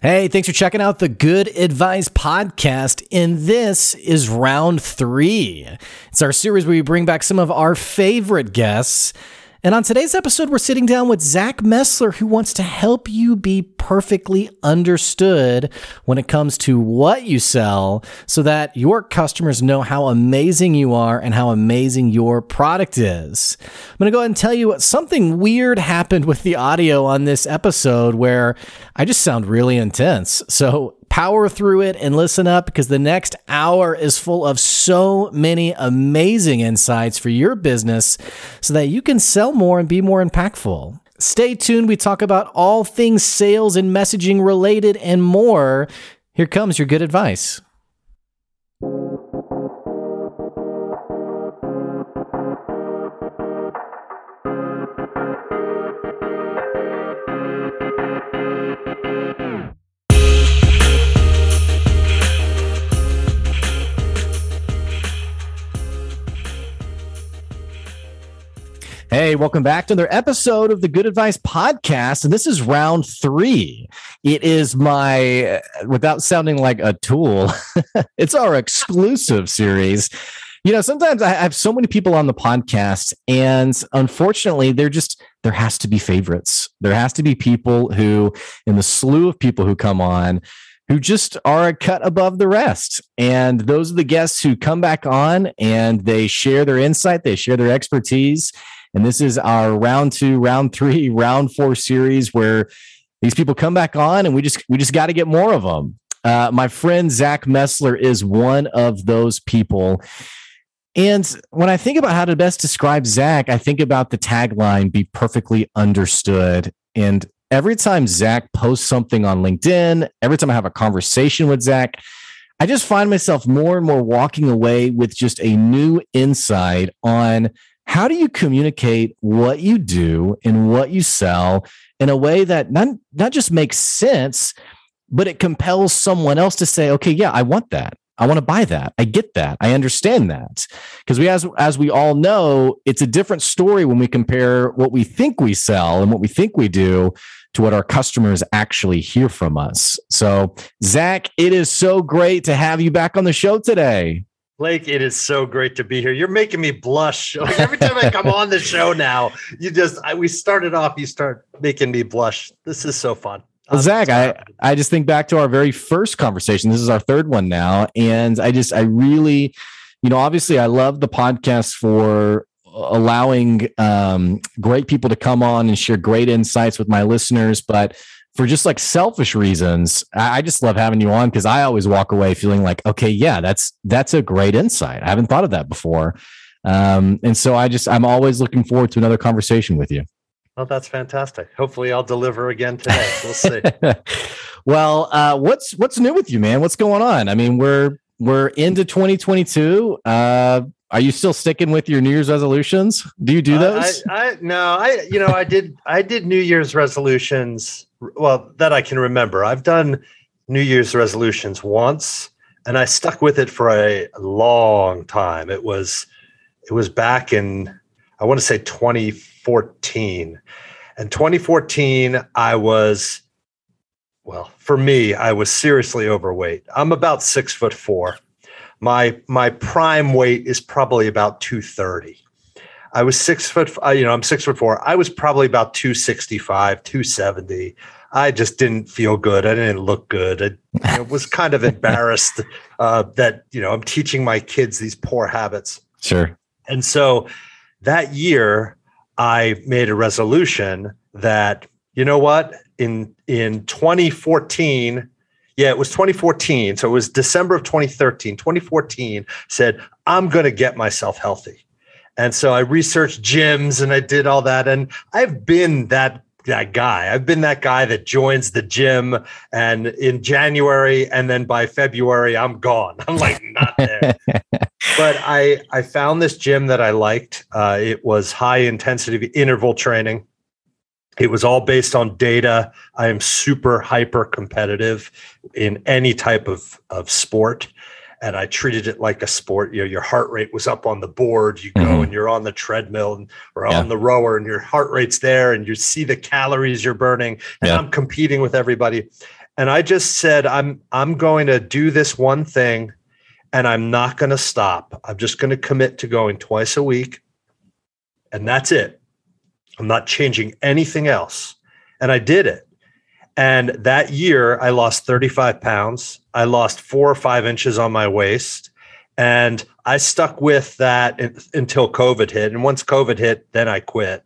Hey, thanks for checking out the Good Advice Podcast. And this is round three. It's our series where we bring back some of our favorite guests and on today's episode, we're sitting down with Zach Messler, who wants to help you be perfectly understood when it comes to what you sell so that your customers know how amazing you are and how amazing your product is. I'm going to go ahead and tell you what something weird happened with the audio on this episode where I just sound really intense. So power through it and listen up because the next hour is full of so many amazing insights for your business so that you can sell more and be more impactful. Stay tuned. We talk about all things sales and messaging related and more. Here comes your good advice. Hey, welcome back to another episode of the Good Advice Podcast. And this is round three. It is my, uh, without sounding like a tool, it's our exclusive series. You know, sometimes I have so many people on the podcast, and unfortunately, they're just, there has to be favorites. There has to be people who, in the slew of people who come on, who just are a cut above the rest. And those are the guests who come back on and they share their insight, they share their expertise and this is our round two, round three, round four series where these people come back on and we just we just got to get more of them. Uh, my friend Zach Messler is one of those people. And when I think about how to best describe Zach, I think about the tagline be perfectly understood. And every time Zach posts something on LinkedIn, every time I have a conversation with Zach, I just find myself more and more walking away with just a new insight on how do you communicate what you do and what you sell in a way that not, not just makes sense, but it compels someone else to say, okay, yeah, I want that. I want to buy that. I get that. I understand that. Because we as as we all know, it's a different story when we compare what we think we sell and what we think we do to what our customers actually hear from us. So, Zach, it is so great to have you back on the show today. Blake, it is so great to be here. You're making me blush. Like every time I come on the show now, you just I, we started off, you start making me blush. This is so fun. Well, Zach, I, I just think back to our very first conversation. This is our third one now. And I just, I really, you know, obviously I love the podcast for allowing um, great people to come on and share great insights with my listeners. But for just like selfish reasons, I just love having you on because I always walk away feeling like, okay, yeah, that's that's a great insight. I haven't thought of that before. Um, and so I just I'm always looking forward to another conversation with you. Well, that's fantastic. Hopefully I'll deliver again today. We'll see. well, uh, what's what's new with you, man? What's going on? I mean, we're we're into 2022. Uh, are you still sticking with your New Year's resolutions? Do you do those? Uh, I, I no, I you know I did I did New Year's resolutions well that I can remember. I've done New Year's resolutions once, and I stuck with it for a long time. It was it was back in I want to say 2014, and 2014 I was well for me I was seriously overweight. I'm about six foot four. My my prime weight is probably about 230 I was six foot, you know, I'm six foot four. I was probably about 265, 270. I just didn't feel good. I didn't look good. I, was kind of embarrassed uh, that, you know, I'm teaching my kids these poor habits. Sure. And so that year, I made a resolution that, you know what, in in 2014, yeah, it was 2014. So it was December of 2013. 2014 said, I'm going to get myself healthy. And so I researched gyms and I did all that. And I've been that that guy. I've been that guy that joins the gym and in January and then by February I'm gone. I'm like not there. but I I found this gym that I liked. Uh, it was high intensity interval training. It was all based on data. I am super hyper competitive in any type of of sport and I treated it like a sport. You know, your heart rate was up on the board. You go mm-hmm. and you're on the treadmill and, or yeah. on the rower, and your heart rate's there, and you see the calories you're burning. And yeah. I'm competing with everybody. and I just said, I'm I'm going to do this one thing and I'm not going to stop. I'm just going to commit to going twice a week. And that's it. I'm not changing anything else. And I did it. And that year, I lost 35 pounds. I lost four or five inches on my waist. And I stuck with that in, until COVID hit. And once COVID hit, then I quit.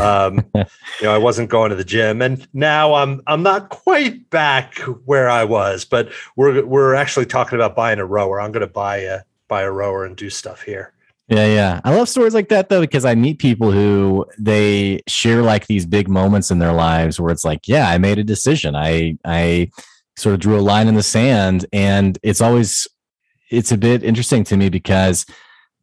Um, you know, I wasn't going to the gym, and now I'm I'm not quite back where I was. But we're we're actually talking about buying a rower. I'm going to buy a buy a rower and do stuff here. Yeah, yeah. I love stories like that though because I meet people who they share like these big moments in their lives where it's like, yeah, I made a decision. I I sort of drew a line in the sand and it's always it's a bit interesting to me because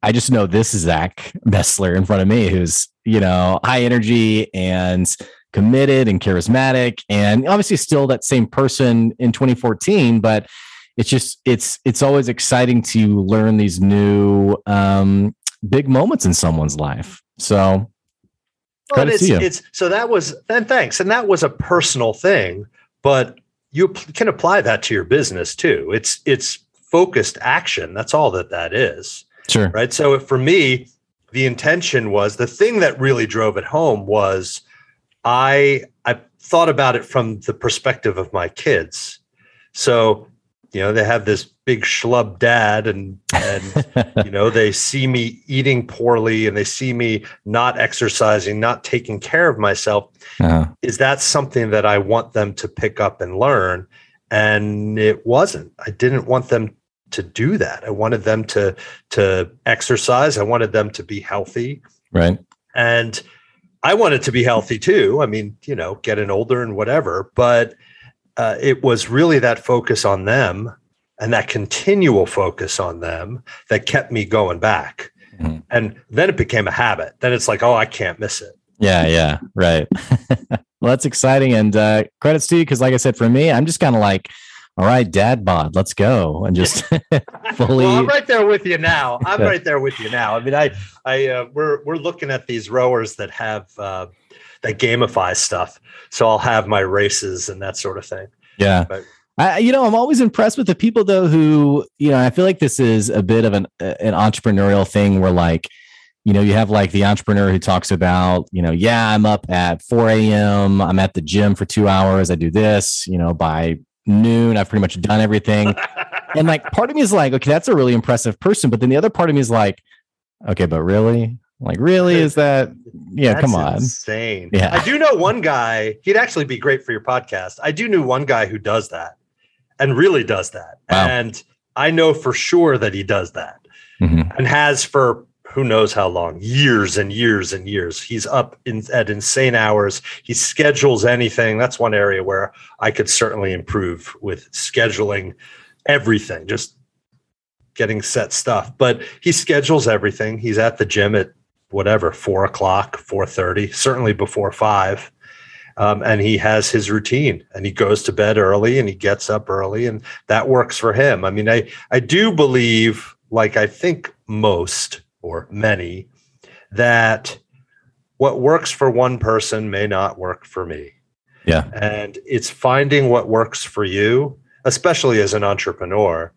I just know this is Zach Messler in front of me, who's, you know, high energy and committed and charismatic and obviously still that same person in 2014, but it's just it's it's always exciting to learn these new um big moments in someone's life. So well, it's, it's so that was and thanks. And that was a personal thing, but you can apply that to your business too. It's it's focused action. That's all that that is. Sure. Right. So for me, the intention was the thing that really drove it home was I I thought about it from the perspective of my kids. So, you know, they have this big schlub dad and and you know, they see me eating poorly and they see me not exercising, not taking care of myself. Uh-huh. Is that something that I want them to pick up and learn? And it wasn't. I didn't want them to do that. I wanted them to to exercise. I wanted them to be healthy. Right. And I wanted to be healthy too. I mean, you know, getting older and whatever, but uh, it was really that focus on them and that continual focus on them that kept me going back. Mm-hmm. And then it became a habit. Then it's like, oh, I can't miss it. Yeah, yeah, right. well, that's exciting, and uh, credits to you because, like I said, for me, I'm just kind of like all right, dad bod, let's go. And just fully. well, I'm right there with you now. I'm right there with you now. I mean, I, I, uh, we're, we're looking at these rowers that have, uh, that gamify stuff. So I'll have my races and that sort of thing. Yeah. But, I, you know, I'm always impressed with the people though who, you know, I feel like this is a bit of an an entrepreneurial thing where like, you know, you have like the entrepreneur who talks about, you know, yeah, I'm up at 4 a.m. I'm at the gym for two hours. I do this, you know, by noon. I've pretty much done everything. and like part of me is like, okay, that's a really impressive person. But then the other part of me is like, okay, but really? Like, really? Is that yeah, that's come on. Insane. Yeah. I do know one guy, he'd actually be great for your podcast. I do know one guy who does that and really does that. Wow. And I know for sure that he does that mm-hmm. and has for who knows how long years and years and years he's up in, at insane hours he schedules anything that's one area where i could certainly improve with scheduling everything just getting set stuff but he schedules everything he's at the gym at whatever four o'clock 4.30 certainly before five um, and he has his routine and he goes to bed early and he gets up early and that works for him i mean i i do believe like i think most or many that what works for one person may not work for me. Yeah. And it's finding what works for you, especially as an entrepreneur.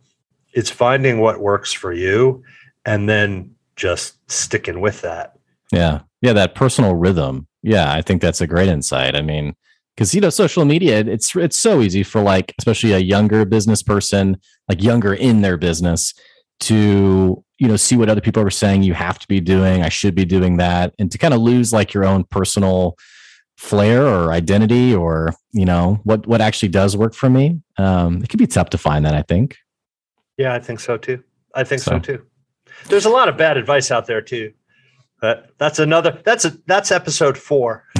It's finding what works for you and then just sticking with that. Yeah. Yeah. That personal rhythm. Yeah. I think that's a great insight. I mean, because you know social media it's it's so easy for like especially a younger business person like younger in their business to you know see what other people are saying you have to be doing i should be doing that and to kind of lose like your own personal flair or identity or you know what what actually does work for me um it can be tough to find that i think yeah i think so too i think so, so too there's a lot of bad advice out there too. But that's another that's a that's episode four.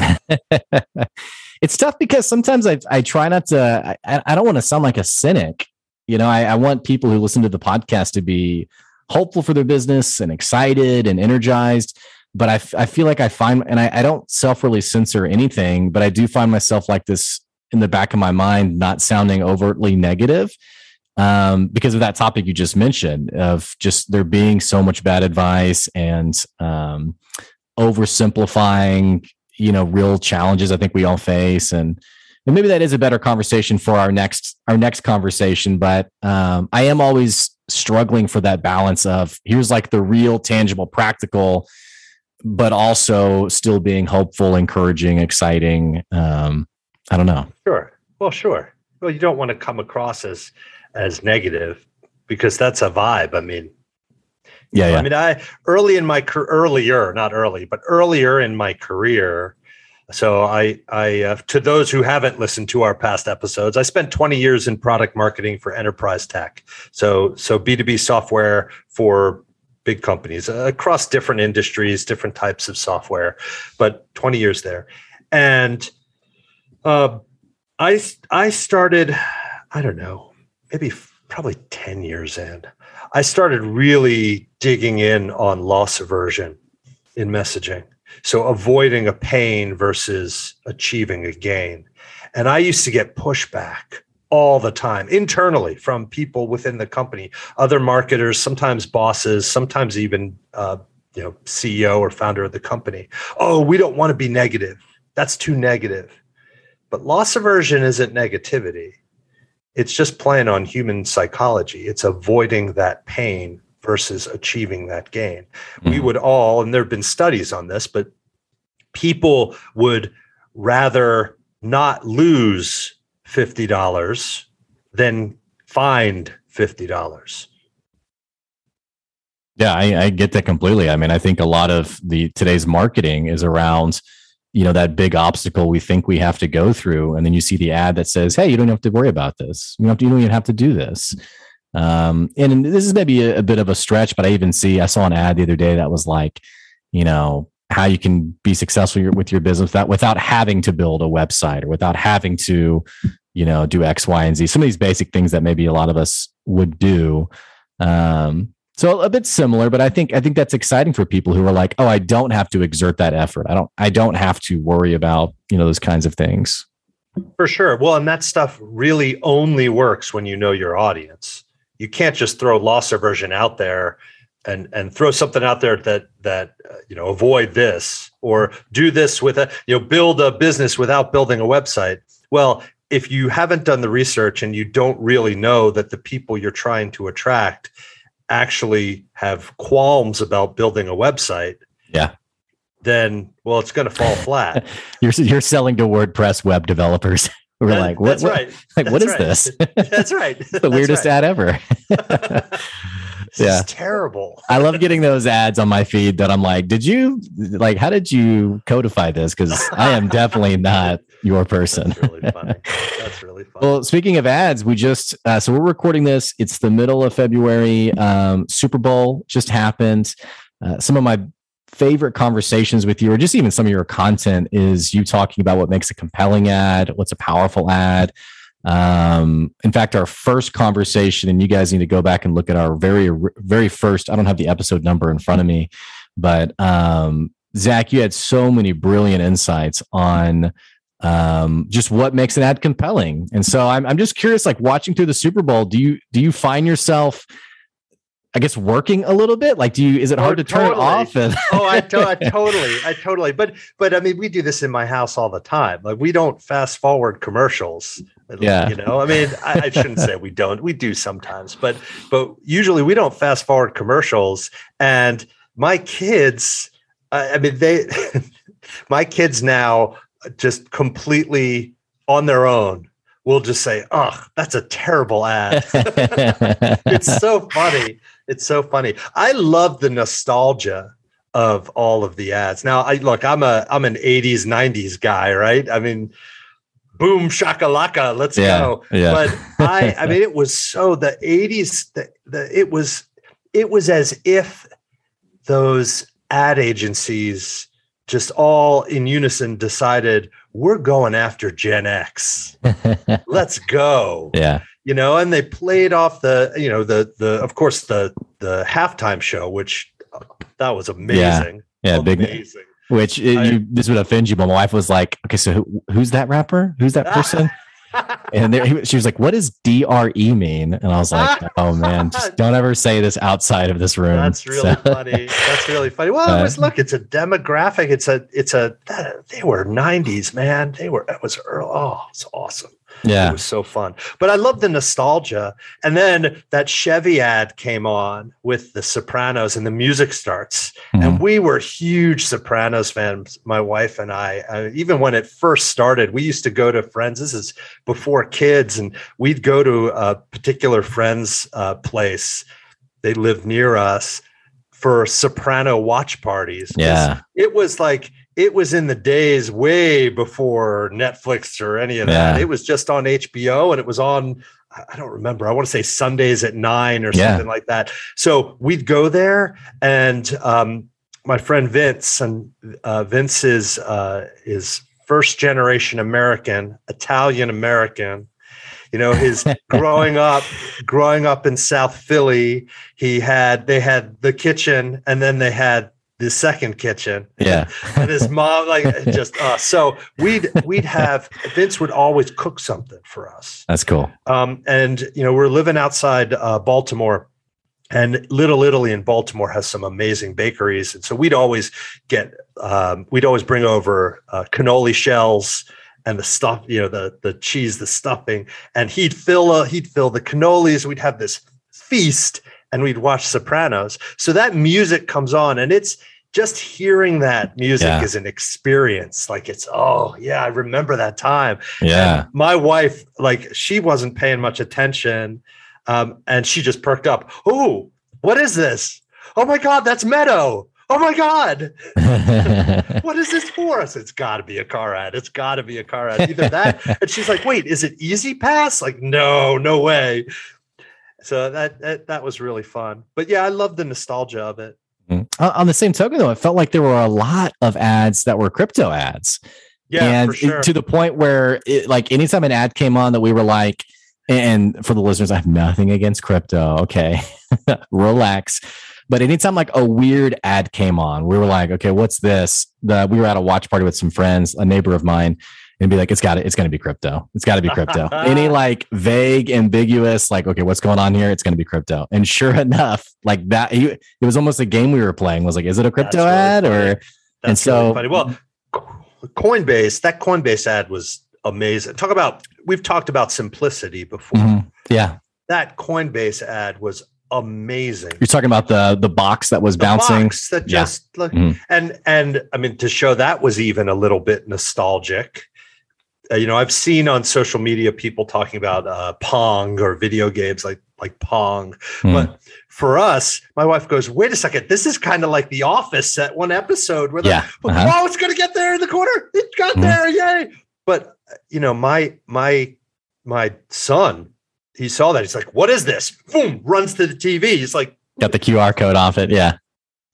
It's tough because sometimes i i try not to i, I don't want to sound like a cynic. You know I, I want people who listen to the podcast to be hopeful for their business and excited and energized. But I, I feel like I find, and I, I don't self really censor anything, but I do find myself like this in the back of my mind, not sounding overtly negative um, because of that topic you just mentioned of just there being so much bad advice and um, oversimplifying, you know, real challenges I think we all face. And and maybe that is a better conversation for our next our next conversation. But um, I am always struggling for that balance of here's like the real, tangible, practical, but also still being hopeful, encouraging, exciting. Um, I don't know. Sure. Well, sure. Well, you don't want to come across as as negative because that's a vibe. I mean, yeah, yeah. I mean, I early in my earlier, not early, but earlier in my career. So I, I uh, to those who haven't listened to our past episodes, I spent 20 years in product marketing for enterprise tech. So, so B2B software for big companies uh, across different industries, different types of software, but 20 years there, and uh, I, I started, I don't know, maybe probably 10 years in. I started really digging in on loss aversion in messaging. So avoiding a pain versus achieving a gain. And I used to get pushback all the time internally from people within the company, other marketers, sometimes bosses, sometimes even uh, you know CEO or founder of the company. Oh, we don't want to be negative. That's too negative. But loss aversion isn't negativity it's just playing on human psychology. It's avoiding that pain versus achieving that gain. Mm-hmm. We would all, and there have been studies on this, but people would rather not lose $50 than find $50. Yeah, I, I, get that completely. I mean, I think a lot of the today's marketing is around you know that big obstacle we think we have to go through and then you see the ad that says hey you don't have to worry about this. You don't, you don't even have to do this. Um, and this is maybe a, a, bit of a stretch but i even see i saw an ad the other day that was like you know how you can be successful with your business without, without having to build a website or without having to you know do x y and z. Some of these basic things that maybe a lot of us would do. Um, so a bit similar, but I think I think that's exciting for people who are like, oh, I don't have to exert that effort. I don't I don't have to worry about, you know, those kinds of things. For sure. Well, and that stuff really only works when you know your audience. You can't just throw loss aversion out there and and throw something out there that that uh, you know avoid this or do this with a you know build a business without building a website. Well, if you haven't done the research and you don't really know that the people you're trying to attract actually have qualms about building a website, yeah, then well, it's going to fall flat. you're you're selling to WordPress web developers. We're that, like, what, that's what, right. Like, that's what is right. this? that's right. it's the weirdest right. ad ever. yeah, terrible. I love getting those ads on my feed that I'm like, did you like? How did you codify this? Because I am definitely not your person. That's really funny. That's really funny. Well, speaking of ads, we just uh, so we're recording this. It's the middle of February. Um, Super Bowl just happened. Uh, some of my favorite conversations with you, or just even some of your content, is you talking about what makes a compelling ad, what's a powerful ad. Um, in fact, our first conversation, and you guys need to go back and look at our very, very first. I don't have the episode number in front of me, but um, Zach, you had so many brilliant insights on um, just what makes an ad compelling. And so I'm, I'm just curious, like watching through the Super Bowl, do you, do you find yourself, I guess, working a little bit? Like, do you, is it hard oh, to turn totally. it off? And- oh, I, to- I totally, I totally, but, but I mean, we do this in my house all the time. Like we don't fast forward commercials. Yeah. You know, I mean, I, I shouldn't say we don't, we do sometimes, but, but usually we don't fast forward commercials and my kids, I mean, they, my kids now just completely on their own will just say, "Oh, that's a terrible ad." it's so funny. It's so funny. I love the nostalgia of all of the ads. Now, I look, I'm a I'm an 80s 90s guy, right? I mean, boom shakalaka, let's yeah, go. Yeah. But I I mean it was so the 80s the, the it was it was as if those ad agencies just all in unison decided we're going after Gen X. Let's go. Yeah. You know, and they played off the, you know, the the of course the the halftime show, which uh, that was amazing. Yeah, yeah amazing. big. Which it, I, you, this would offend you, but my wife was like, "Okay, so who, who's that rapper? Who's that person?" And there, she was like, "What does DRE mean?" And I was like, "Oh man, just don't ever say this outside of this room." That's really so, funny. That's really funny. Well, uh, it was, look, it's a demographic. It's a, it's a. They were '90s, man. They were. It was early. Oh, it's awesome. Yeah. It was so fun. But I love the nostalgia. And then that Chevy ad came on with the Sopranos and the music starts. Mm-hmm. And we were huge Sopranos fans, my wife and I. Uh, even when it first started, we used to go to friends. This is before kids. And we'd go to a particular friend's uh, place. They lived near us for soprano watch parties. Yeah. It was like, it was in the days way before Netflix or any of that. Yeah. It was just on HBO and it was on, I don't remember, I want to say Sundays at nine or something like that. So we'd go there and um, my friend Vince, and uh, Vince is, uh, is first generation American, Italian American. You know, his growing up, growing up in South Philly, he had they had the kitchen and then they had the second kitchen. Yeah. and his mom, like just uh so we'd we'd have Vince would always cook something for us. That's cool. Um, and you know, we're living outside uh Baltimore. And Little Italy in Baltimore has some amazing bakeries, and so we'd always get, um, we'd always bring over uh, cannoli shells and the stuff, you know, the the cheese, the stuffing, and he'd fill uh, he'd fill the cannolis. We'd have this feast, and we'd watch Sopranos. So that music comes on and it's just hearing that music yeah. is an experience. Like it's, oh yeah, I remember that time. Yeah. And my wife, like she wasn't paying much attention. Um, and she just perked up. Oh, what is this? Oh my God, that's Meadow. Oh my God. what is this for us? It's got to be a car ad. It's got to be a car ad. Either that. and she's like, wait, is it E-ZPass? Like, no, no way so that, that that was really fun. But yeah i love the nostalgia of it. Mm-hmm. on the same token though it felt like there were a lot of ads that were crypto ads. Yeah and sure. to the point where it, like anytime an ad came on that we were like and for the listeners i have nothing against crypto okay? Relax. But anytime like a weird ad came on we were like okay what's this? The we were at a watch party with some friends a neighbor of mine and be like, it's got to, it's going to be crypto. It's got to be crypto. Any like vague, ambiguous, like, okay, what's going on here? It's going to be crypto. And sure enough, like that, he, it was almost a game we were playing. Was like, is it a crypto really ad funny. or? That's and so, really well, Coinbase, that Coinbase ad was amazing. Talk about, we've talked about simplicity before. Mm-hmm. Yeah. That Coinbase ad was amazing. You're talking about the the box that was the bouncing. That just yeah. mm-hmm. and and I mean to show that was even a little bit nostalgic you know, I've seen on social media people talking about uh, Pong or video games like like Pong, mm. but for us, my wife goes, "Wait a second, this is kind of like The Office at one episode where yeah. uh-huh. oh, it's gonna get there in the corner, it got mm. there, yay!" But you know, my my my son, he saw that, he's like, "What is this?" Boom, runs to the TV. He's like, "Got the QR code off it, yeah."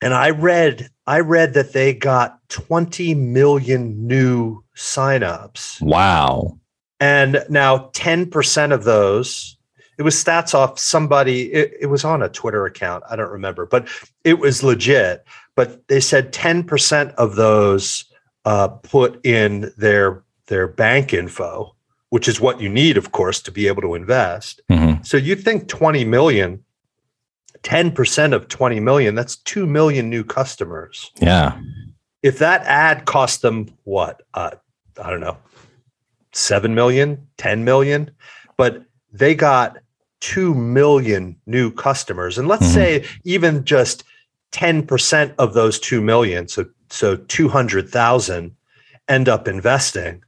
And I read, I read that they got 20 million new signups. Wow. And now 10% of those, it was stats off somebody, it, it, was on a Twitter account. I don't remember, but it was legit. But they said 10% of those uh, put in their their bank info, which is what you need, of course, to be able to invest. Mm-hmm. So you think 20 million, 10% of 20 million, that's 2 million new customers. Yeah. If that ad cost them what? Uh, I don't know, 7 million, 10 million, but they got 2 million new customers. And let's mm-hmm. say even just 10% of those 2 million, so so 200,000 end up investing.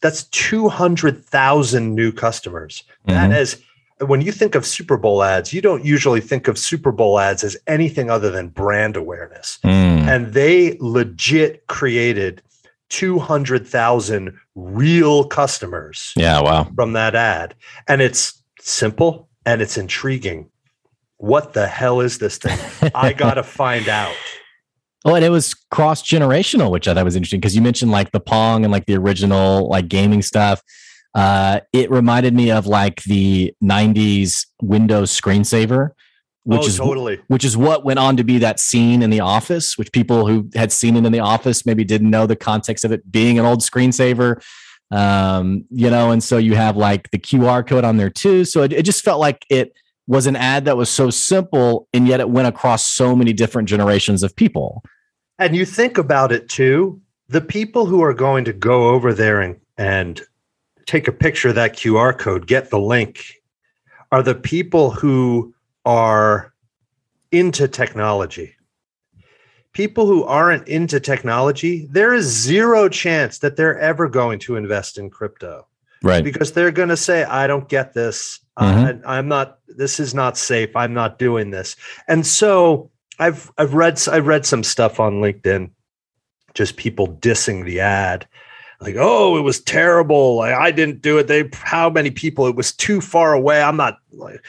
That's 200,000 new customers. Mm-hmm. That is when you think of Super Bowl ads, you don't usually think of Super Bowl ads as anything other than brand awareness. Mm. And they legit created 200,000 real customers. Yeah, wow. From that ad. And it's simple and it's intriguing. What the hell is this thing? I got to find out. Oh, and it was cross generational, which I thought was interesting because you mentioned like the Pong and like the original like gaming stuff. Uh, it reminded me of like the 90s Windows screensaver which oh, is totally which is what went on to be that scene in the office which people who had seen it in the office maybe didn't know the context of it being an old screensaver Um, you know, and so you have like the QR code on there too. So it, it just felt like it was an ad that was so simple and yet it went across so many different generations of people. And you think about it too, the people who are going to go over there and, and take a picture of that QR code, get the link, are the people who are into technology. People who aren't into technology, there is zero chance that they're ever going to invest in crypto. Right. Because they're going to say, I don't get this. Mm-hmm. I, I'm not, this is not safe. I'm not doing this. And so I've, I've read, I read some stuff on LinkedIn, just people dissing the ad like, oh, it was terrible. Like, I didn't do it. They, how many people? It was too far away. I'm not like,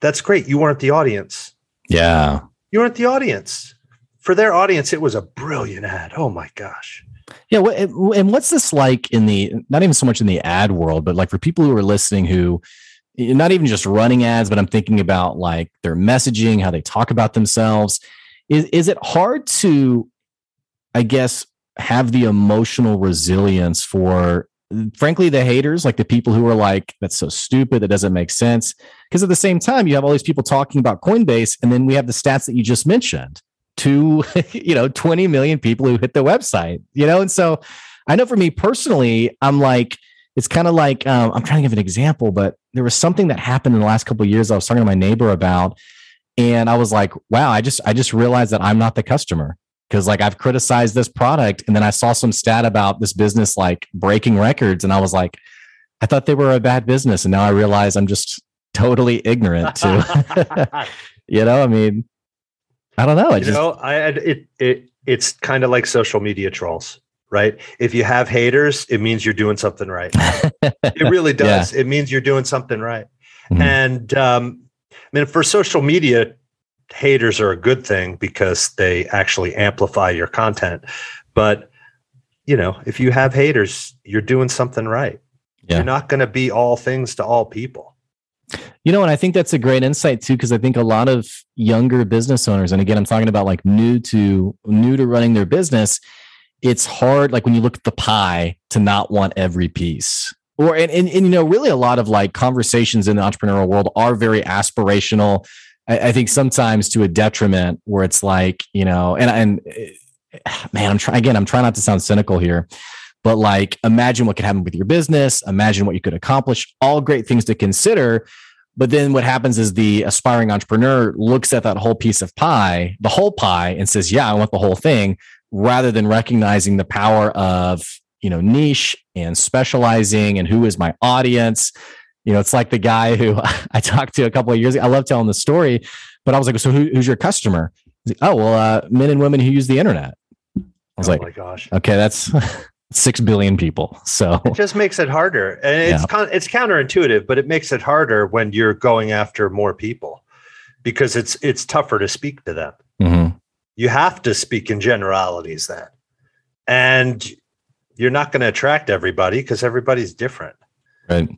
that's great. You weren't the audience. Yeah. You weren't the audience. For their audience, it was a brilliant ad. Oh my gosh. Yeah. And what's this like in the, not even so much in the ad world, but like for people who are listening who, not even just running ads, but I'm thinking about like their messaging, how they talk about themselves. Is, is it hard to, I guess, have the emotional resilience for frankly the haters like the people who are like that's so stupid. That doesn't make sense. Because at the same time you have all these people talking about coinbase and then we have the stats that you just mentioned. To you know 20 million people who hit the website you know? And so i know for me personally i'm like it's kind of like um, i'm trying to give an example but there was something that happened in the last couple years i was talking to my neighbor about and i was like wow i just i just realized that i'm not the customer because like I've criticized this product and then I saw some stat about this business like breaking records and I was like, I thought they were a bad business and now I realize I'm just totally ignorant to, you know, I mean, I don't know. I you just, know, I it it it's kind of like social media trolls, right? If you have haters, it means you're doing something right. it really does. Yeah. It means you're doing something right. Mm-hmm. And um, I mean, for social media haters are a good thing because they actually amplify your content. But you know, if you have haters, you're doing something right. Yeah. You're not going to be all things to all people. You know, and I think that's a great insight too, because I think a lot of younger business owners, and again, I'm talking about like new to new to running their business. It's hard, like when you look at the pie, to not want every piece. Or and, and, and you know, really a lot of like conversations in the entrepreneurial world are very aspirational I, I think sometimes to a detriment where it's like, you know, and, and eh, man, I'm trying again, I'm trying not to sound cynical here, but like imagine what could happen with your business, imagine what you could accomplish, all great things to consider. But then what happens is the aspiring entrepreneur looks at that whole piece of pie, the whole pie, and says, Yeah, I want the whole thing, rather than recognizing the power of, you know, niche and specializing and who is my audience you know, it's like the guy who I talked to a couple of years ago. I love telling the story, but I was like, so who, who's your customer? Like, oh, well, uh, men and women who use the internet. I was oh like, my gosh, okay, that's six billion people. So it just makes it harder, and it's yeah. con- it's counterintuitive, but it makes it harder when you're going after more people because it's it's tougher to speak to them. Mm-hmm. You have to speak in generalities then, and you're not going to attract everybody because everybody's different. Right.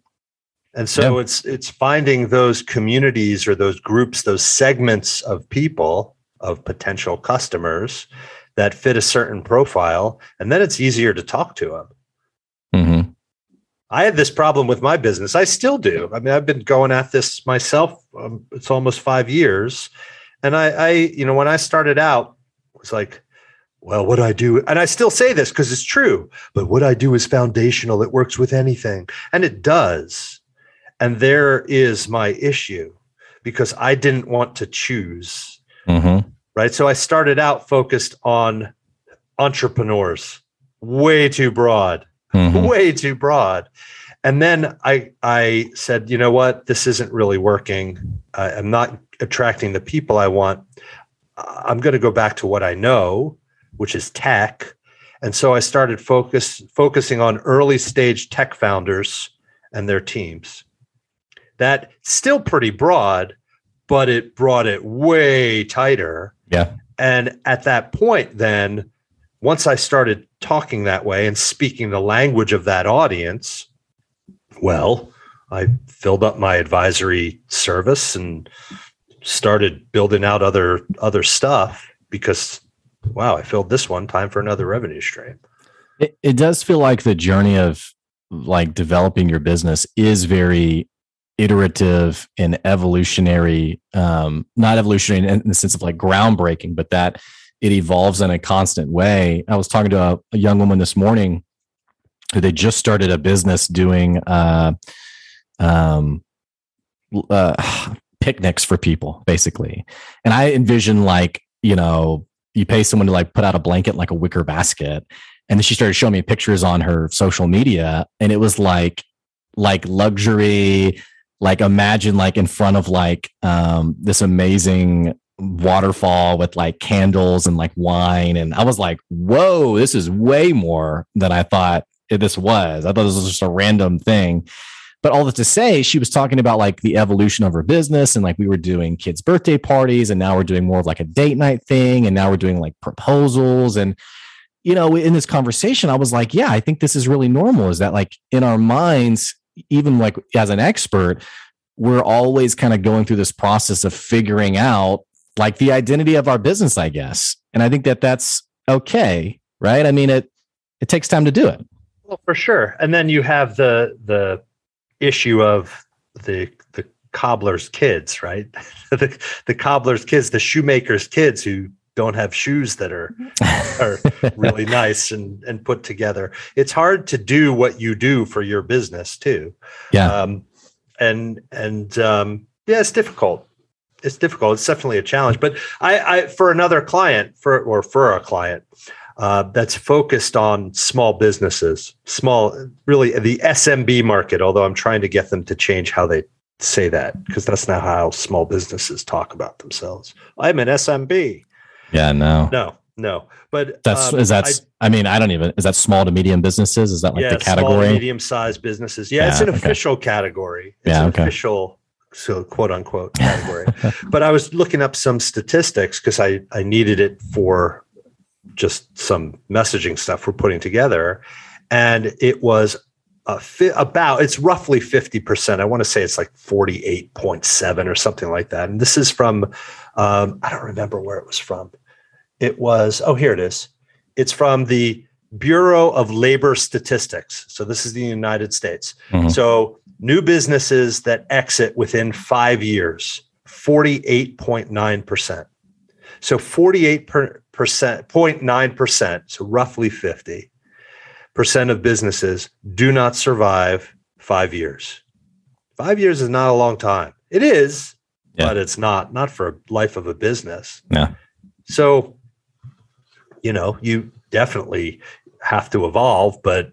And so it's it's finding those communities or those groups, those segments of people, of potential customers that fit a certain profile, and then it's easier to talk to them. Mm-hmm. I had this problem with my business. I still do. I mean, I've been going at this myself. Um, it's almost five years, and I, I, you know, when I started out, it was like, well, what I do, and I still say this because it's true. But what I do is foundational. It works with anything, and it does. And there is my issue because I didn't want to choose. Mm-hmm. Right. So I started out focused on entrepreneurs, way too broad, mm-hmm. way too broad. And then I I said, you know what, this isn't really working. I, I'm not attracting the people I want. I'm going to go back to what I know, which is tech. And so I started focus focusing on early stage tech founders and their teams that still pretty broad, but it brought it way tighter. Yeah. And at that point, then once I started talking that way and speaking the language of that audience, well, I filled up my advisory service and started building out other other stuff because wow, I filled this one time for another revenue stream. It, it does feel like the journey of like developing your business is very iterative and evolutionary um not evolutionary in the sense of like groundbreaking but that it evolves in a constant way. I was talking to a, a young woman this morning who they just started a business doing uh um uh picnics for people basically. And i envision like you know you pay someone to like put out a blanket like a wicker basket and then she started showing me pictures on her social media and it was like like luxury like imagine like in front of like um this amazing waterfall with like candles and like wine and i was like whoa this is way more than i thought this was. I thought this was just a random thing. But all that to say she was talking about like the evolution of her business and like we were doing kids birthday parties and now we're doing more of like a date night thing and now we're doing like proposals and you know in this conversation i was like yeah i think this is really normal is that like in our minds even like as an expert, we're always kind of going through this process of figuring out like the identity of our business, I guess. And I think that that's okay, right? I mean, it it takes time to do it. Well, for sure. And then you have the the issue of the the cobbler's kids, right? the, the cobbler's kids, the shoemaker's kids who don't have shoes that are are really nice and and put together. It's hard to do what you do for your business too. Yeah. Um, and and um, yeah, it's difficult. It's difficult. It's definitely a challenge. But I, I for another client for or for a client uh, that's focused on small businesses, small, really the SMB market. Although I'm trying to get them to change how they say that because that's not how small businesses talk about themselves. I'm an SMB. Yeah, no. No, no. But that's um, is that I, I, mean, I don't even is that small to medium businesses? Is that like yeah, the category? medium sized businesses. Yeah, yeah, it's an okay. official category. It's yeah, an okay. official so quote unquote category. but I was looking up some statistics because I, I needed it for just some messaging stuff we're putting together. And it was a fi- about it's roughly 50%. I want to say it's like 48.7 or something like that. And this is from um, I don't remember where it was from. It was, oh, here it is. It's from the Bureau of Labor Statistics. So this is the United States. Mm-hmm. So new businesses that exit within five years, 48.9%. So 48 percent, 0.9%, so roughly 50 percent of businesses do not survive five years. Five years is not a long time. It is, yeah. but it's not not for a life of a business. Yeah. So, you know, you definitely have to evolve, but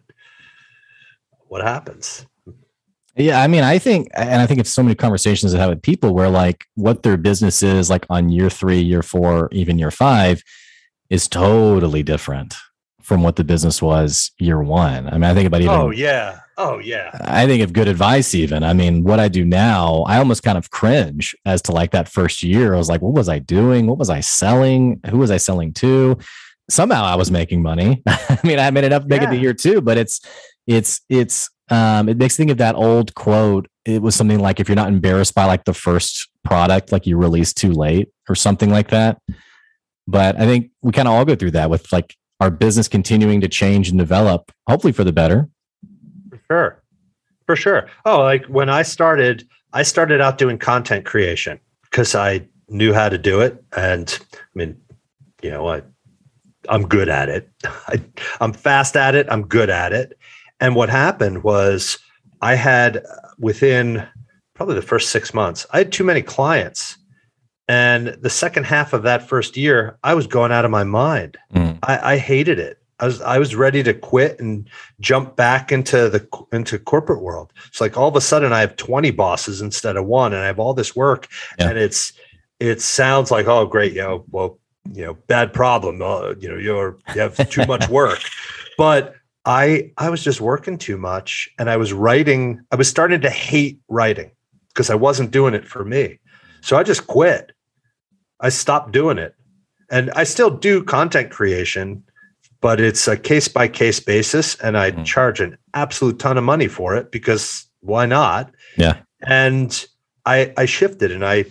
what happens? Yeah, I mean, I think, and I think it's so many conversations that have with people where like what their business is like on year three, year four, even year five is totally different from what the business was year one. I mean, I think about even. Oh yeah, oh yeah. I think of good advice. Even I mean, what I do now, I almost kind of cringe as to like that first year. I was like, what was I doing? What was I selling? Who was I selling to? Somehow I was making money. I mean, I made enough to make yeah. it the year too, but it's it's it's um it makes me think of that old quote. It was something like if you're not embarrassed by like the first product like you released too late or something like that. But I think we kind of all go through that with like our business continuing to change and develop, hopefully for the better. For sure. For sure. Oh, like when I started, I started out doing content creation because I knew how to do it. And I mean, you know, I, I'm good at it. I, I'm fast at it. I'm good at it. And what happened was I had within probably the first six months, I had too many clients and the second half of that first year, I was going out of my mind. Mm. I, I, hated it. I was I was ready to quit and jump back into the into corporate world. It's like all of a sudden I have 20 bosses instead of one, and I have all this work, yeah. and it's it sounds like oh great, you know, well, you know, bad problem. Uh, you know, you're you have too much work, but I I was just working too much, and I was writing. I was starting to hate writing because I wasn't doing it for me. So I just quit. I stopped doing it. And I still do content creation, but it's a case by case basis. And I mm. charge an absolute ton of money for it because why not? Yeah. And I, I shifted and I,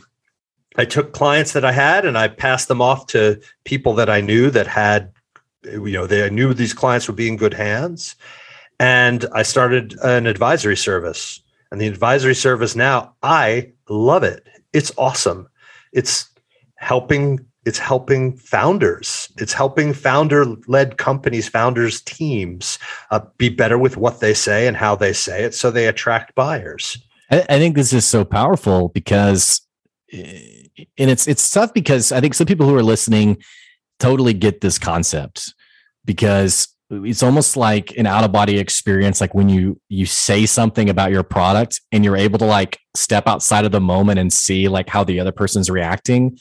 I took clients that I had and I passed them off to people that I knew that had, you know, they I knew these clients would be in good hands. and I started an advisory service. And the advisory service now, I love it. It's awesome. It's helping it's helping founders. It's helping founder led companies founders teams uh, be better with what they say and how they say it so they attract buyers. I, I think this is so powerful because eh, and it's it's tough because i think some people who are listening totally get this concept because it's almost like an out of body experience like when you you say something about your product and you're able to like step outside of the moment and see like how the other person's reacting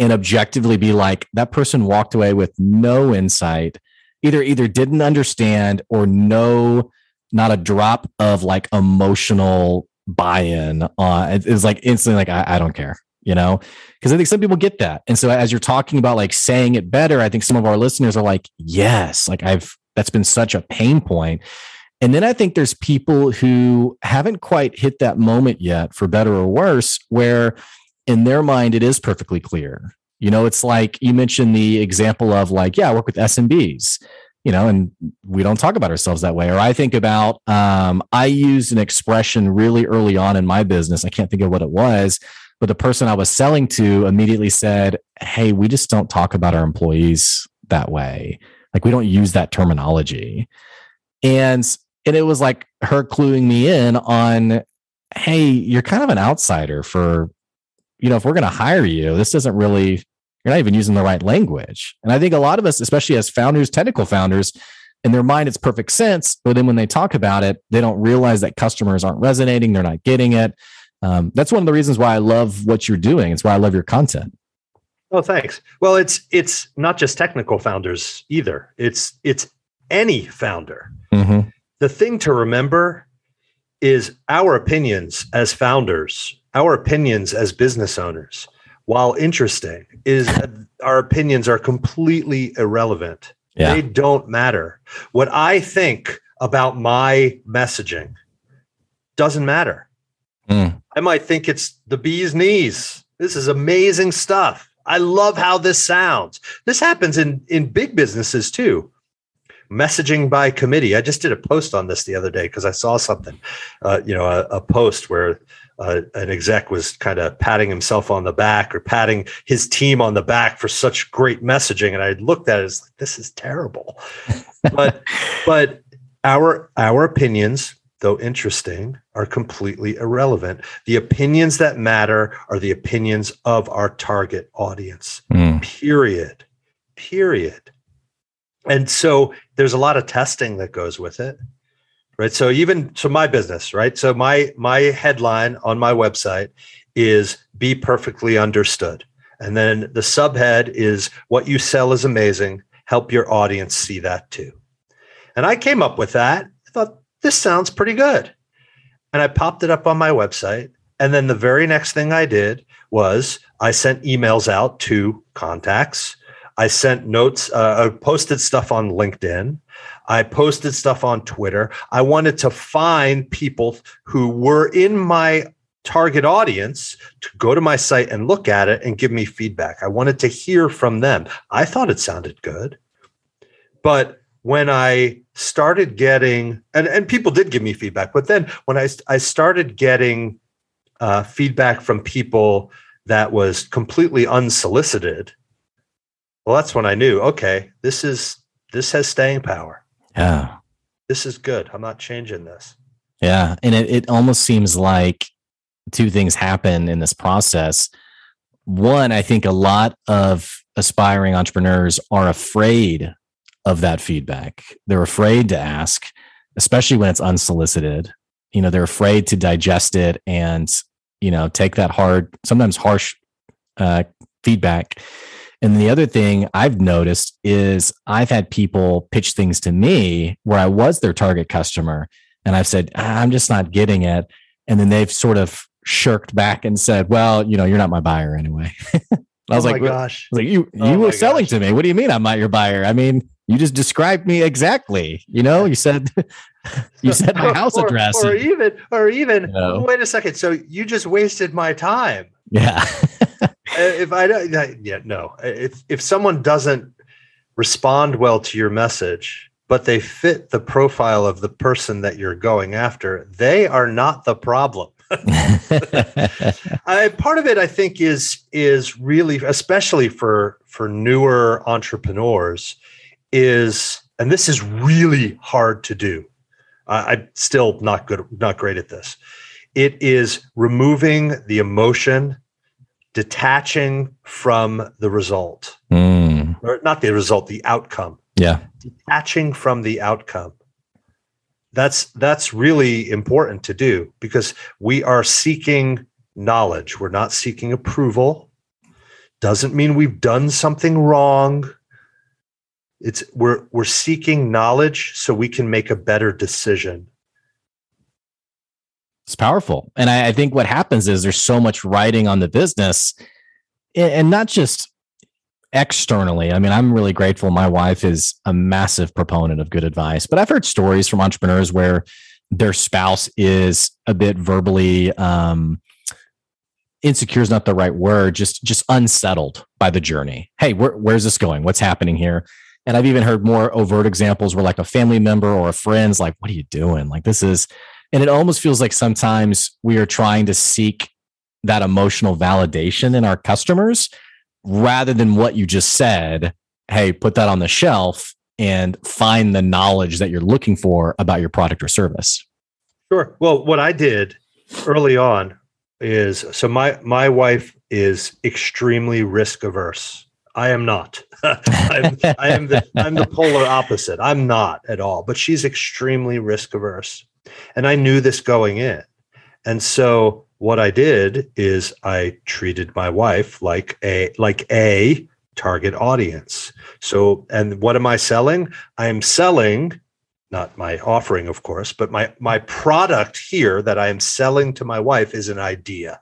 and objectively be like that person walked away with no insight either either didn't understand or no not a drop of like emotional buy-in on it, it's like instantly like I, I don't care you know? Because i think some people get that. And so as you're talking about like saying it better i think some of our listeners are like yes like i've that's been such a pain point. And then i think there's people who haven't quite hit that moment yet for better or worse where in their mind it is perfectly clear. You know it's like you mentioned the example of like yeah i work with smbs you know and we don't talk about ourselves that way. Or i think about um, i used an expression really early on in my business. I can't think of what it was but the person i was selling to immediately said hey we just don't talk about our employees that way. Like we don't use that terminology. And and it was like her cluing me in on hey you're kind of an outsider for you know if we're going to hire you this doesn't really you're not even using the right language and i think a lot of us especially as founders technical founders in their mind it's perfect sense but then when they talk about it they don't realize that customers aren't resonating they're not getting it um, that's one of the reasons why i love what you're doing it's why i love your content Oh, thanks. Well, it's it's not just technical founders either. It's it's any founder. Mm-hmm. The thing to remember is our opinions as founders, our opinions as business owners, while interesting, is our opinions are completely irrelevant. Yeah. They don't matter. What I think about my messaging doesn't matter. Mm. I might think it's the bee's knees. This is amazing stuff. I love how this sounds. This happens in in big businesses too. Messaging by committee. I just did a post on this the other day because I saw something, uh, you know, a, a post where uh, an exec was kind of patting himself on the back or patting his team on the back for such great messaging, and I looked at it as like, this is terrible. but but our our opinions though interesting, are completely irrelevant. The opinions that matter are the opinions of our target audience, mm. period. Period. And so there's a lot of testing that goes with it. Right. So even so my business, right? So my my headline on my website is be perfectly understood. And then the subhead is what you sell is amazing. Help your audience see that too. And I came up with that. I thought this sounds pretty good. And I popped it up on my website. And then the very next thing I did was I sent emails out to contacts. I sent notes, uh, I posted stuff on LinkedIn. I posted stuff on Twitter. I wanted to find people who were in my target audience to go to my site and look at it and give me feedback. I wanted to hear from them. I thought it sounded good. But when I started getting, and, and people did give me feedback, but then when I, I started getting uh, feedback from people that was completely unsolicited, well, that's when I knew, okay, this is, this has staying power. Yeah. This is good. I'm not changing this. Yeah. And it, it almost seems like two things happen in this process. One, I think a lot of aspiring entrepreneurs are afraid of that feedback. They're afraid to ask, especially when it's unsolicited. You know, they're afraid to digest it and, you know, take that hard, sometimes harsh uh, feedback. And the other thing I've noticed is I've had people pitch things to me where I was their target customer and I've said, ah, I'm just not getting it. And then they've sort of shirked back and said, well, you know, you're not my buyer anyway. I was oh like, gosh, like you, you oh were selling gosh. to me. What do you mean I'm not your buyer? I mean, you just described me exactly. You know, you said you said my house or, address, or even, or even. You know. Wait a second. So you just wasted my time. Yeah. If I don't, yeah, no. If if someone doesn't respond well to your message, but they fit the profile of the person that you're going after, they are not the problem. I, part of it, I think, is is really, especially for for newer entrepreneurs, is and this is really hard to do. I, I'm still not good, not great at this. It is removing the emotion, detaching from the result, Mm, or not the result, the outcome. Yeah. detaching from the outcome. That's that's really important to do because we are seeking knowledge. We're not seeking approval. Doesn't mean we've done something wrong. It's we're we're seeking knowledge so we can make a better decision It's powerful. And I, I think what happens is there's so much writing on the business and, not just externally. I mean, I'm really grateful. My wife is a massive proponent of good advice, but I've heard stories from entrepreneurs where their spouse is a bit verbally um, insecure is not the right word, just just unsettled by the journey. Hey, where, where's this going? What's happening here? And I've even heard more overt examples where like a family member or a friend's like, what are you doing? Like this is, and it almost feels like sometimes we are trying to seek that emotional validation in our customers rather than what you just said. Hey, put that on the shelf and find the knowledge that you're looking for about your product or service. Sure. Well, what I did early on is so my my wife is extremely risk averse. I am not. I'm, I am the I'm the polar opposite. I'm not at all, but she's extremely risk averse, and I knew this going in. And so what I did is I treated my wife like a like a target audience. So, and what am I selling? I am selling not my offering, of course, but my my product here that I am selling to my wife is an idea.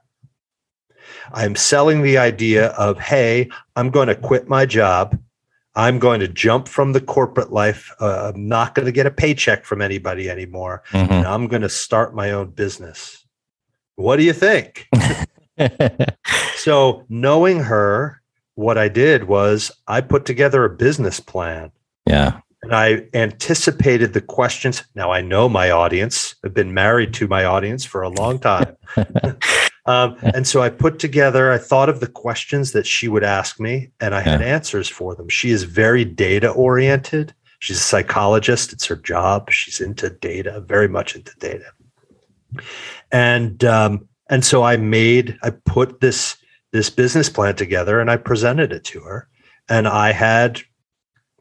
I'm selling the idea of, hey, I'm going to quit my job. I'm going to jump from the corporate life. Uh, I'm not going to get a paycheck from anybody anymore. Mhm. And I'm going to start my own business. What do you think? so, knowing her, what I did was I put together a business plan yeah. and I anticipated the questions. Now I know my audience. I've been married to my audience for a long time. um, and so I put together, I thought of the questions that she would ask me, and I had answers for them. She is very data oriented. She's a psychologist. It's her job. She's into data, very much into data. And um, and so I made, I put this this business plan together, and I presented it to her. And I had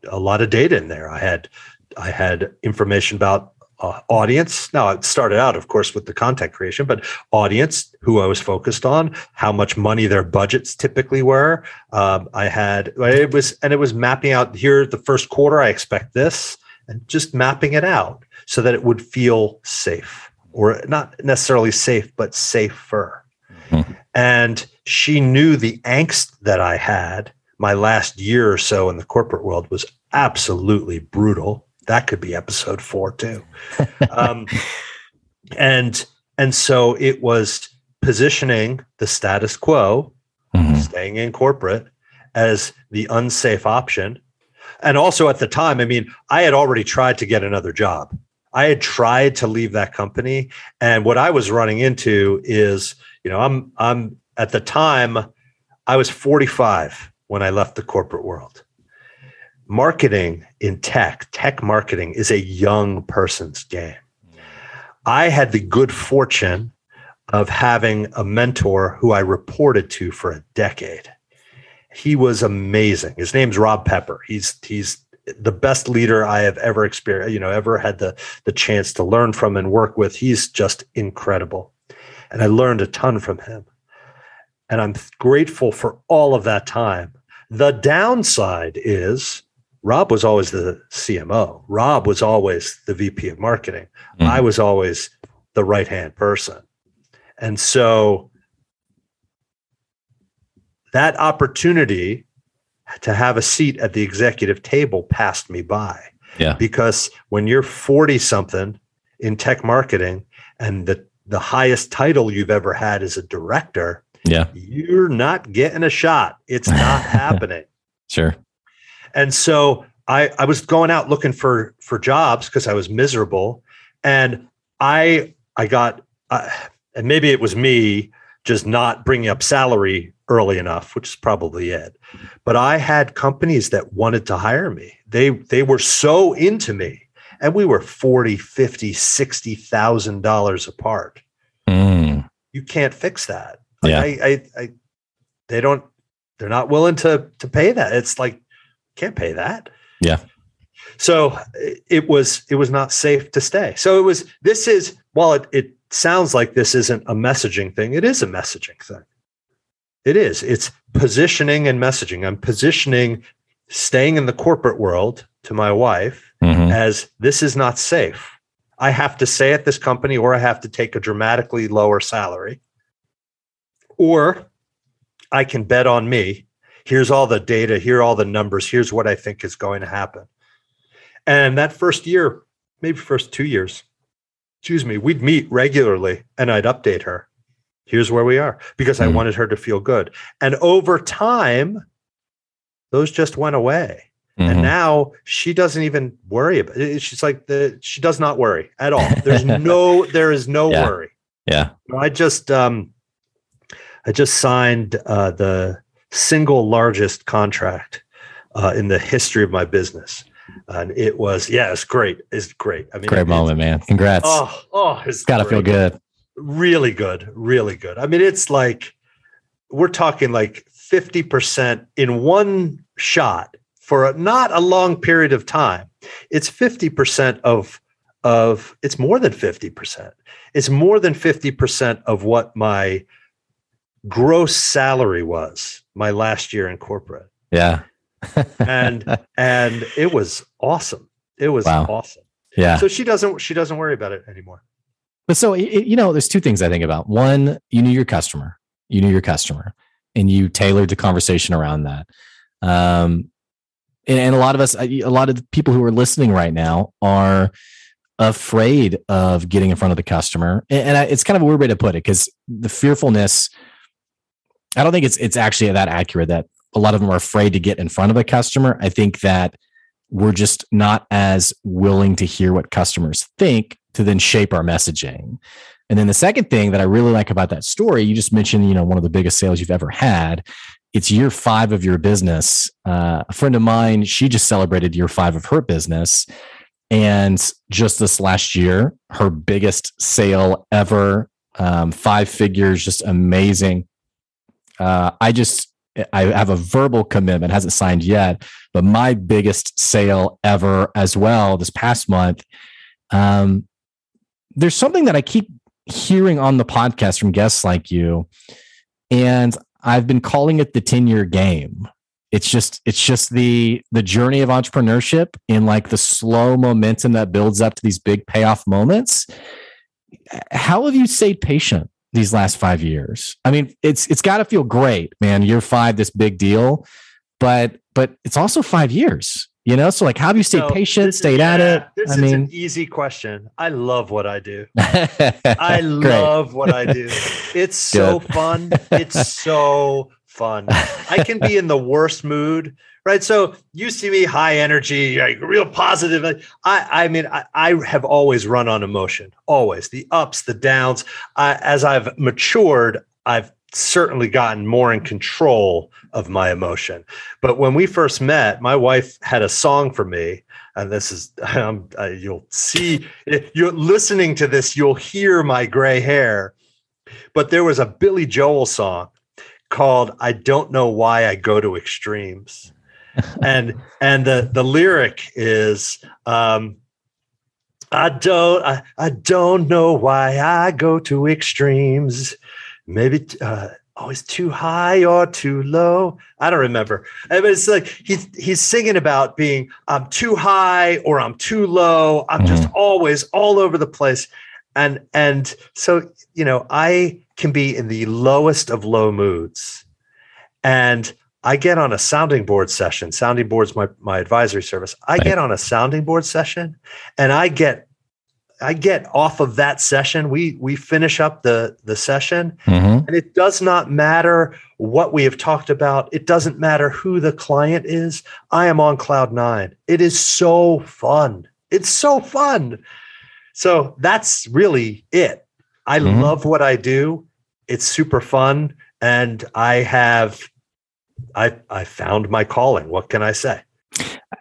a lot of data in there. I had I had information about uh, audience. Now it started out, of course, with the content creation, but audience, who I was focused on, how much money their budgets typically were. Um, I had it was and it was mapping out here the first quarter. I expect this, and just mapping it out so that it would feel safe, or not necessarily safe, but safer. Mhm. And she knew the angst that I had my last year or so in the corporate world was absolutely brutal. That could be episode four too. um, and and so it was positioning the status quo, Mhm. staying in corporate, as the unsafe option. And also at the time, I mean, I had already tried to get another job. I had tried to leave that company, and what I was running into is, you know, I'm I'm at the time I was 45 when I left the corporate world. Marketing in tech, tech marketing is a young person's game. I had the good fortune of having a mentor who I reported to for a decade. He was amazing. His name's Rob Pepper. He's he's the best leader I have ever experienced, you know, ever had the the chance to learn from and work with. He's just incredible. And I learned a ton from him. And I'm grateful for all of that time. The downside is Rob was always the CMO. Rob was always the VP of marketing. Mhm. I was always the right hand person. And so that opportunity to have a seat at the executive table passed me by. Yeah. Because when you're 40 something in tech marketing and the, the highest title you've ever had is a director, Yeah. you're not getting a shot. It's not happening. Sure. And so I, I was going out looking for for jobs because I was miserable, and I I got uh, and maybe it was me just not bringing up salary early enough, which is probably it. But I had companies that wanted to hire me. They they were so into me, and we were 40, 50, 60,000 dollars apart. Mm. You can't fix that. Yeah. I, I, I they don't they're not willing to to pay that. It's like can't pay that. Yeah. So it was it was not safe to stay. So it was this is while it, it sounds like this isn't a messaging thing, it is a messaging thing. It is. It's positioning and messaging. I'm positioning staying in the corporate world to my wife Mhm. as this is not safe. I have to stay at this company or I have to take a dramatically lower salary. Or I can bet on me. Here's all the data, here are all the numbers, here's what I think is going to happen. And that first year, maybe first two years, excuse me, we'd meet regularly and I'd update her. Here's where we are because I Mhm. wanted her to feel good. And over time, those just went away. And Mhm. now she doesn't even worry about it. She's like the she does not worry at all. There's no there is no Yeah. worry. yeah. I just um I just signed uh the single largest contract uh in the history of my business. And it was yeah, it's great. It's great. I mean Great moment, man. Congrats. Oh, oh, it's Gotta feel good. Really good, really good. I mean, it's like we're talking like 50% in one shot for a, not a long period of time. It's 50% of of it's more than 50%. It's more than 50% of what my gross salary was my last year in corporate. Yeah. And and it was awesome. It was Wow. awesome. yeah. So she doesn't she doesn't worry about it anymore. But so, it- you know, there's two things I think about. One, you knew your customer, you knew your customer, and you tailored the conversation around that. Um, and, and a lot of us, a lot of the people who are listening right now are afraid of getting in front of the customer. And, and I, it's kind of a weird way to put it because the fearfulness, I don't think it's it's actually that accurate that a lot of them are afraid to get in front of a customer. I think that we're just not as willing to hear what customers think to then shape our messaging. And then the second thing that I really like about that story, you just mentioned, you know, one of the biggest sales you've ever had. It's year five of your business. Uh, a friend of mine, she just celebrated year five of her business. And just this last year, her biggest sale ever, um, five figures, just amazing. Uh, I just, I have a verbal commitment, hasn't signed yet, but my biggest sale ever as well this past month. Um, there's something that I keep hearing on the podcast from guests like you, and I've been calling it the 10 year game. It's just it's just the the journey of entrepreneurship in like the slow momentum that builds up to these big payoff moments. How have you stayed patient these last five years? I mean, it's it's got to feel great, man. Year five, this big deal, but but it's also five years, you know. So like, how have you stayed So patient, this is- stayed at yeah, it? This I is mean, an easy question. I love what I do. I love what I do. It's so fun. It's so fun. I can be in the worst mood, right? So you see me high energy, like real positive. I, I mean, I, I have always run on emotion, always the ups, the downs. I, as I've matured, I've certainly gotten more in control of my emotion. But when we first met, my wife had a song for me. And this is, um, uh, you'll see, if you're listening to this, you'll hear my gray hair. But there was a Billy Joel song called I Don't Know Why I Go to Extremes. And and the the lyric is um I don't I, I don't know why I go to extremes. Maybe uh always too high or too low. I don't remember. I mean, it's like he's he's singing about being I'm too high or I'm too low. I'm just always all over the place. And and so you know, I can be in the lowest of low moods. And I get on a sounding board session. Sounding board's my my advisory service. I Right. get on a sounding board session and I get I get off of that session. We we finish up the the session, Mhm. and it does not matter what we have talked about. It doesn't matter who the client is. I am on cloud nine. It is so fun. It's so fun. So that's really it. I Mhm. love what I do. It's super fun, and I have I I found my calling. What can I say?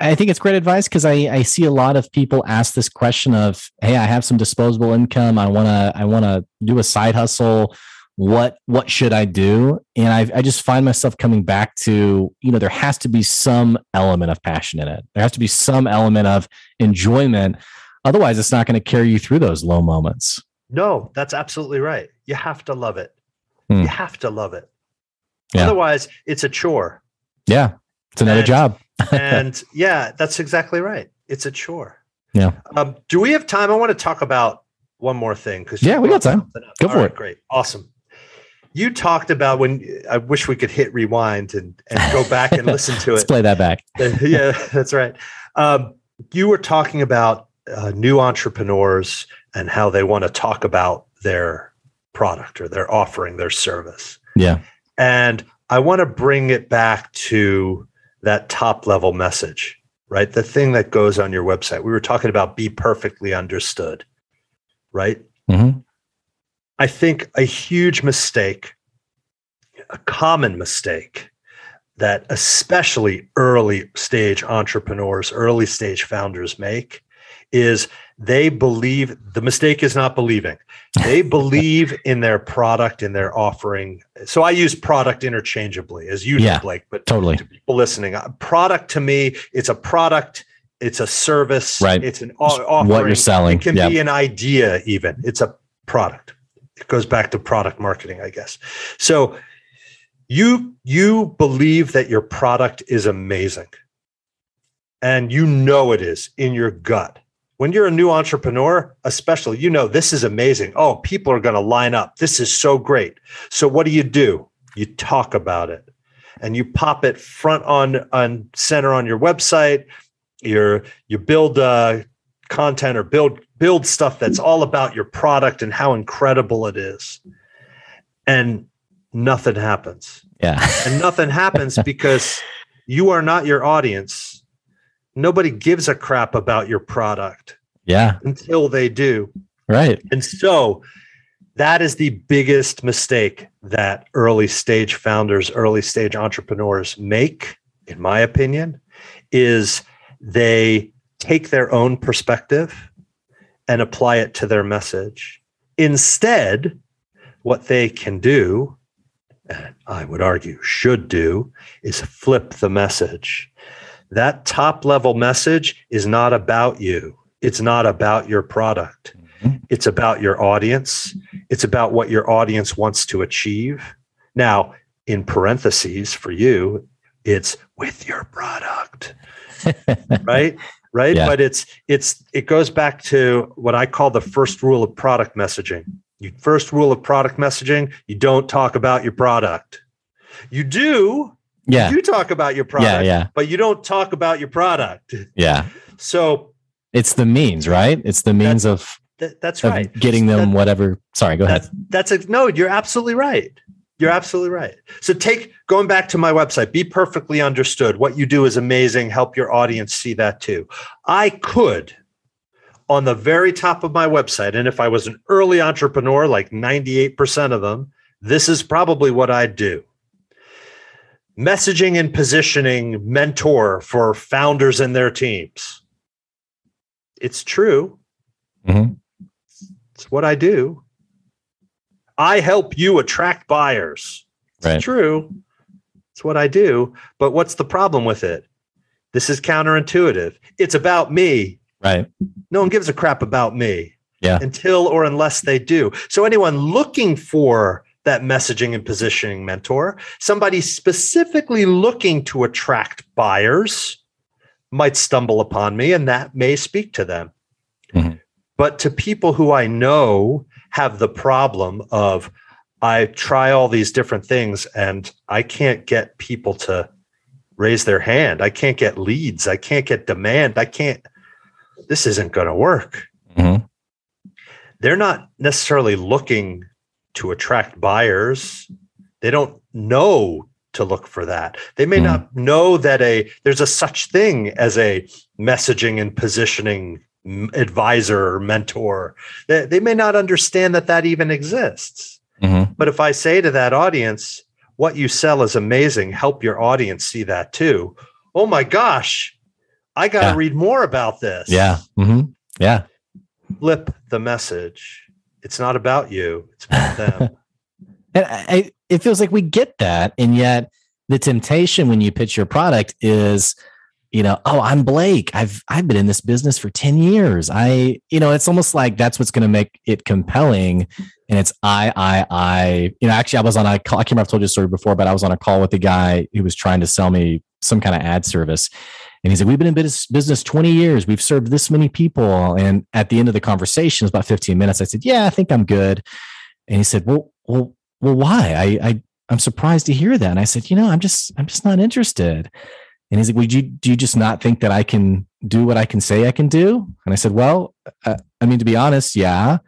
I think it's great advice because I, I see a lot of people ask this question of, hey, I have some disposable income. I wanna I wanna do a side hustle. What what should I do? And I I just find myself coming back to, you know, there has to be some element of passion in it. There has to be some element of enjoyment. Otherwise, it's not going to carry you through those low moments. No, that's absolutely right. You have to love it. Hmm. You have to love it. Yeah. Otherwise, it's a chore. Yeah. It's another And- job. and yeah, that's exactly right. It's a chore. Yeah. Um, do we have time? I want to talk about one more thing because Yeah, we got time. Go for it. Great, awesome. You talked about when I wish we could hit rewind and, and go back and listen to Let's it. play that back. yeah, that's right. Um, you were talking about uh, new entrepreneurs and how they want to talk about their product or their offering, their service. Yeah. And I want to bring it back to that top level message, right? The thing that goes on your website. We were talking about be perfectly understood, right? Mm-hmm. I think a huge mistake, a common mistake that especially early stage entrepreneurs, early stage founders make is they believe the mistake is not believing. They believe in their product, in their offering. So I use product interchangeably as you Yeah. know, Blake, but Totally. to people listening, uh, product to me, it's a product, it's a service, Right. it's an offering. What you're selling. It can Yeah. be an idea, even. It's a product. It goes back to product marketing, I guess. So you you believe that your product is amazing. And you know it is in your gut. When you're a new entrepreneur, especially, you know this is amazing. Oh, people are going to line up. This is so great. So what do you do? You talk about it and you pop it front on on center on your website. You're you build uh, content or build build stuff that's all about your product and how incredible it is and nothing happens Yeah. and nothing happens because you are not your audience nobody gives a crap about your product Yeah. until they do Right. and so that is the biggest mistake that early stage founders early stage entrepreneurs make in my opinion is they take their own perspective and apply it to their message instead what they can do and i would argue should do is flip the message that top level message is not about you. It's not about your product. Mhm. it's about your audience. It's about what your audience wants to achieve. Now in parentheses for you it's with your product. Right? Right? Yeah. but it's it's it goes back to what i call the first rule of product messaging. You first rule of product messaging you don't talk about your product. You do Yeah. you talk about your product Yeah. Yeah. but you don't talk about your product Yeah. so It's the means, right? It's the means of, th- that's of right getting them That- whatever. Sorry, go ahead. That's that's a no, you're absolutely right. You're absolutely right. So take going back to my website, be perfectly understood. What you do is amazing. Help your audience see that too. I could on the very top of my website, and if I was an early entrepreneur, like 98% of them, this is probably what I'd do. Messaging and positioning mentor for founders and their teams. It's true. Mhm. It's what I do. I help you attract buyers. It's Right. true. It's what I do. But what's the problem with it? This is counterintuitive. It's about me. Right. No one gives a crap about me. Yeah. Until or unless they do. So anyone looking for that messaging and positioning mentor, somebody specifically looking to attract buyers might stumble upon me and that may speak to them. Mhm. But to people who I know have the problem of I try all these different things and I can't get people to raise their hand. I can't get leads. I can't get demand. I can't, this isn't going to work. Mhm. they're not necessarily looking to attract buyers. They don't know to look for that. They may mm. not know that a there's a such thing as a messaging and positioning advisor or mentor. They, they may not understand that that even exists. Mm-hmm. But if I say to that audience, what you sell is amazing, help your audience see that too. Oh my gosh, I got to yeah. read more about this. Yeah. Mm-hmm. Yeah. Flip the message. It's not about you, it's about them. and I, it feels like we get that. And yet, the temptation when you pitch your product is, you know, oh, I'm Blake. I've I've been in this business for 10 years. I, you know, it's almost like that's what's going to make it compelling. And it's I, I, I, you know, actually I was on a call, I can't remember if I've told you a story before, but I was on a call with a guy who was trying to sell me some kind of ad service. And he said, We've been in business 20 years. We've served this many people. And at the end of the conversation, it was about 15 minutes. I said, Yeah, I think I'm good. And he said, Well, well, well, why? I, I I'm surprised to hear that. And I said, you know, I'm just I'm just not interested. And he's like, would you do you just not think that I can do what I can say I can do? And I said, well, uh, I mean, to be honest, yeah.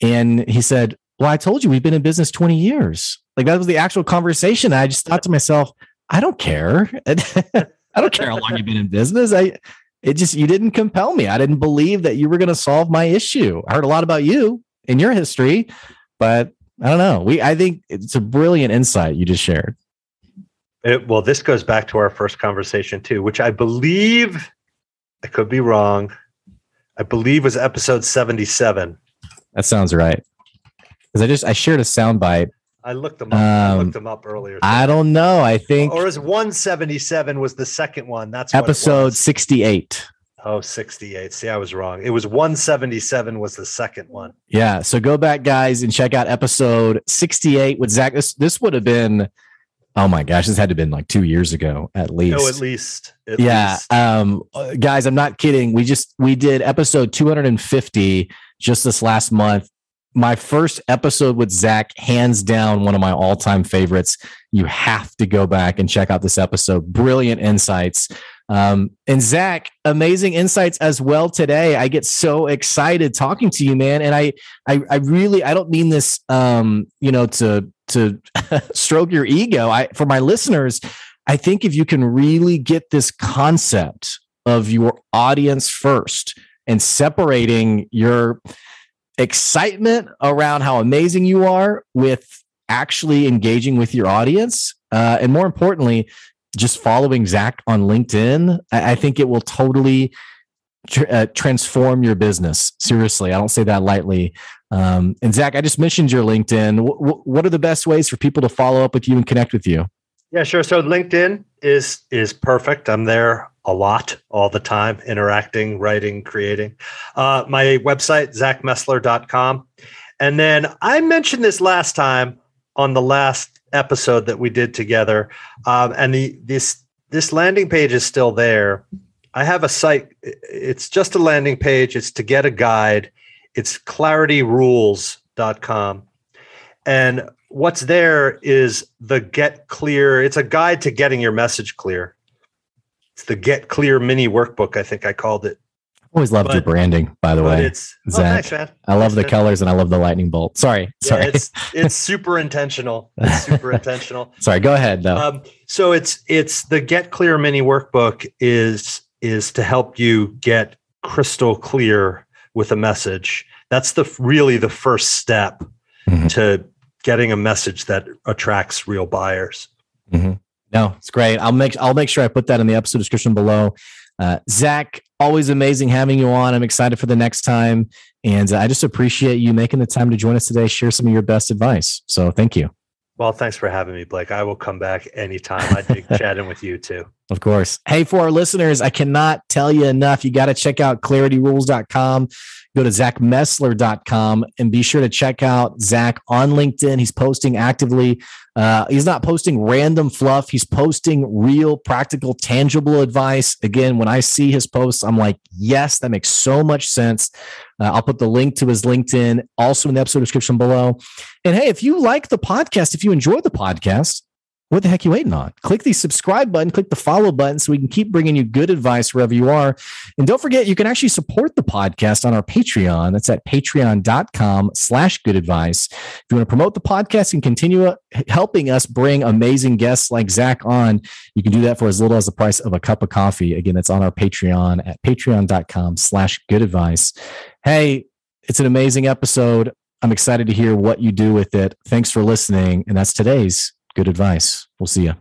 And he said, well, I told you we've been in business 20 years. Like that was the actual conversation. I just thought to myself, I don't care. I don't care how long you've been in business. I it just you didn't compel me. I didn't believe that you were going to solve my issue. I heard a lot about you in your history, but I don't know. We I think it's a brilliant insight you just shared. It, well, this goes back to our first conversation too, which I believe I could be wrong. I believe was episode 77. That sounds right. Because I just I shared a soundbite. I looked them up. Um, I looked them up earlier. I don't know. I think or is 177 was the second one. That's episode 68. Oh, 68. See, I was wrong. It was 177 was the second one. Yeah. So go back, guys, and check out episode 68 with Zach. This this would have been, oh my gosh, this had to have been like two years ago at least. No, at least. At yeah. Least. Um, guys, I'm not kidding. We just we did episode 250 just this last month. My first episode with Zach, hands down, one of my all-time favorites. You have to go back and check out this episode. Brilliant insights um, and Zach, amazing insights as well today. I get so excited talking to you, man. And I, I, I really, I don't mean this, um, you know, to to stroke your ego. I, for my listeners, I think if you can really get this concept of your audience first and separating your excitement around how amazing you are with actually engaging with your audience, uh, and more importantly, just following Zach on LinkedIn, I, I think it will totally tr- uh, transform your business. Seriously, I don't say that lightly. Um, and Zach, I just mentioned your LinkedIn. W- what are the best ways for people to follow up with you and connect with you? Yeah, sure. So LinkedIn is is perfect. I'm there a lot, all the time, interacting, writing, creating. Uh, my website, zachmessler.com. And then I mentioned this last time on the last episode that we did together, um, and the this this landing page is still there. I have a site. It's just a landing page. It's to get a guide. It's clarityrules.com. And what's there is the get clear. It's a guide to getting your message clear. It's the get clear mini workbook, I think I called it. Always loved but, your branding, by the way. It's oh, Zach. Oh, I love the colors and I love the lightning bolt. Sorry, sorry. Yeah, it's it's super intentional. It's super intentional. sorry, go ahead though. Um, so it's it's the Get Clear Mini Workbook is is to help you get crystal clear with a message. That's the really the first step mm-hmm. to getting a message that attracts real buyers. Mm-hmm. No, it's great. I'll make I'll make sure I put that in the episode description below. Uh, Zach, always amazing having you on. I'm excited for the next time. And I just appreciate you making the time to join us today, share some of your best advice. So thank you. Well, thanks for having me, Blake. I will come back anytime. I dig chatting with you too. Of course. Hey, for our listeners, I cannot tell you enough. You got to check out clarityrules.com. Go to zachmessler.com and be sure to check out Zach on LinkedIn. He's posting actively uh, he's not posting random fluff. He's posting real, practical, tangible advice. Again, when I see his posts, I'm like, yes, that makes so much sense. Uh, I'll put the link to his LinkedIn also in the episode description below. And hey, if you like the podcast, if you enjoy the podcast, what the heck you waiting on? Click the subscribe button, click the follow button so we can keep bringing you good advice wherever you are. And don't forget, you can actually support the podcast on our Patreon. That's at patreon.com slash good advice. If you want to promote the podcast and continue uh, helping us bring amazing guests like Zach on, you can do that for as little as the price of a cup of coffee. Again, that's on our Patreon at patreon.com slash good advice. Hey, it's an amazing episode. I'm excited to hear what you do with it. Thanks for listening. And that's today's good advice. We'll see you.